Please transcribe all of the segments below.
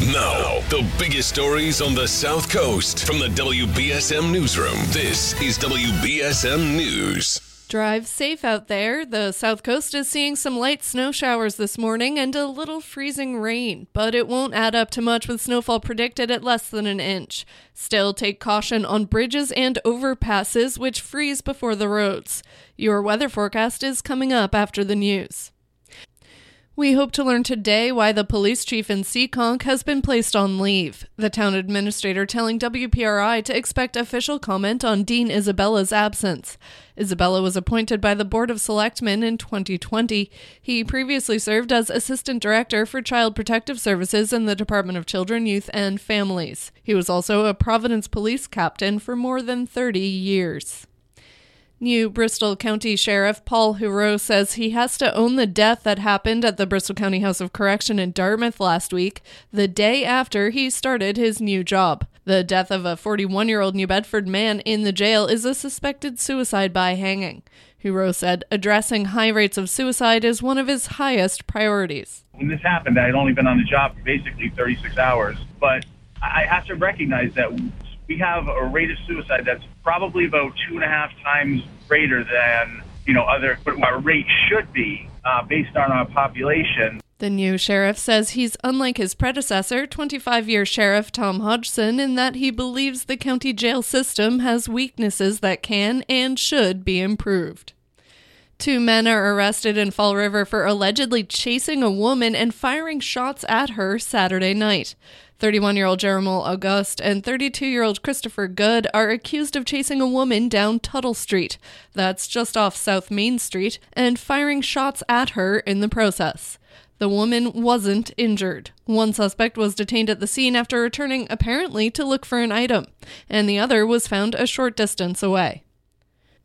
Now, the biggest stories on the South Coast from the WBSM Newsroom. This is WBSM News. Drive safe out there. The South Coast is seeing some light snow showers this morning and a little freezing rain, but it won't add up to much with snowfall predicted at less than an inch. Still, take caution on bridges and overpasses, which freeze before the roads. Your weather forecast is coming up after the news. We hope to learn today why the police chief in Seekonk has been placed on leave. The town administrator telling WPRI to expect official comment on Dean Isabella's absence. Isabella was appointed by the Board of Selectmen in 2020. He previously served as Assistant Director for Child Protective Services in the Department of Children, Youth, and Families. He was also a Providence police captain for more than 30 years. New Bristol County Sheriff Paul Heroux says he has to own the death that happened at the Bristol County House of Correction in Dartmouth last week, the day after he started his new job. The death of a 41 year old New Bedford man in the jail is a suspected suicide by hanging. Heroux said addressing high rates of suicide is one of his highest priorities. When this happened, I had only been on the job for basically 36 hours, but I have to recognize that we have a rate of suicide that's probably about two and a half times greater than you know other what our rate should be uh, based on our population. The new sheriff says he's unlike his predecessor, 25 year Sheriff Tom Hodgson, in that he believes the county jail system has weaknesses that can and should be improved. Two men are arrested in Fall River for allegedly chasing a woman and firing shots at her Saturday night. 31 year old Jeremal Auguste and 32 year old Christopher Good are accused of chasing a woman down Tuttle Street, that's just off South Main Street, and firing shots at her in the process. The woman wasn't injured. One suspect was detained at the scene after returning apparently to look for an item, and the other was found a short distance away.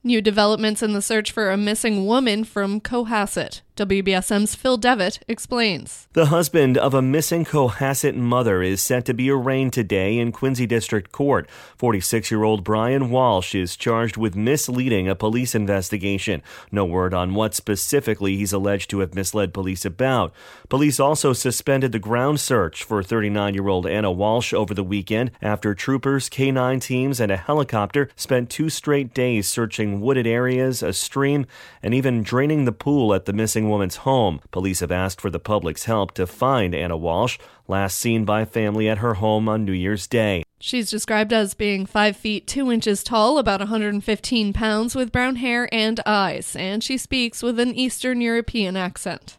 New developments in the search for a missing woman from Cohasset. WBSM's Phil Devitt explains. The husband of a missing Cohasset mother is set to be arraigned today in Quincy District Court. 46 year old Brian Walsh is charged with misleading a police investigation. No word on what specifically he's alleged to have misled police about. Police also suspended the ground search for 39 year old Ana Walsh over the weekend after troopers, K9 teams, and a helicopter spent two straight days searching wooded areas, a stream, and even draining the pool at the missing woman's home. Police have asked for the public's help to find Ana Walsh, last seen by family at her home on New Year's Day. She's described as being 5 feet 2 inches tall, about 115 pounds, with brown hair and eyes, and she speaks with an Eastern European accent.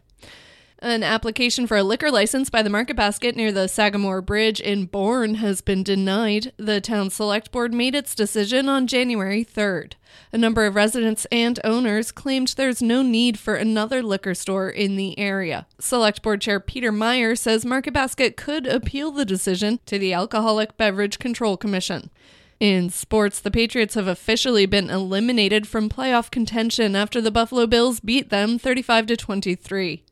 An application for a liquor license by the Market Basket near the Sagamore Bridge in Bourne has been denied. The town select board made its decision on January 3rd. A number of residents and owners claimed there's no need for another liquor store in the area. Select board chair Peter Meyer says Market Basket could appeal the decision to the Alcoholic Beverage Control Commission. In sports, the Patriots have officially been eliminated from playoff contention after the Buffalo Bills beat them 35 to 23.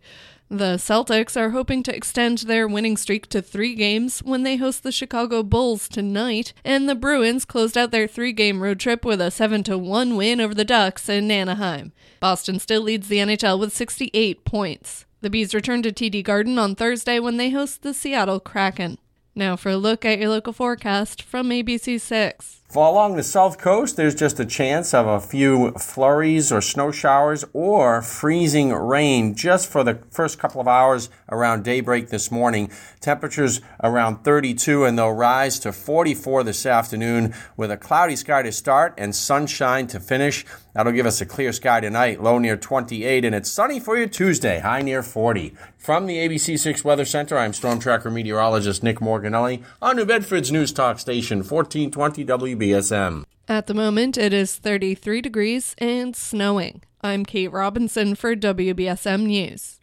The Celtics are hoping to extend their winning streak to three games when they host the Chicago Bulls tonight, and the Bruins closed out their three game road trip with a 7 1 win over the Ducks in Anaheim. Boston still leads the NHL with 68 points. The Bees return to TD Garden on Thursday when they host the Seattle Kraken. Now for a look at your local forecast from ABC6. Along the south coast, there's just a chance of a few flurries or snow showers or freezing rain just for the first couple of hours around daybreak this morning. Temperatures around 32 and they'll rise to 44 this afternoon with a cloudy sky to start and sunshine to finish. That'll give us a clear sky tonight, low near 28, and it's sunny for you Tuesday, high near 40. From the ABC6 Weather Center, I'm Storm Tracker meteorologist Nick Morganelli on New Bedford's News Talk Station 1420 At the moment, it is 33 degrees and snowing. I'm Kate Robinson for WBSM News.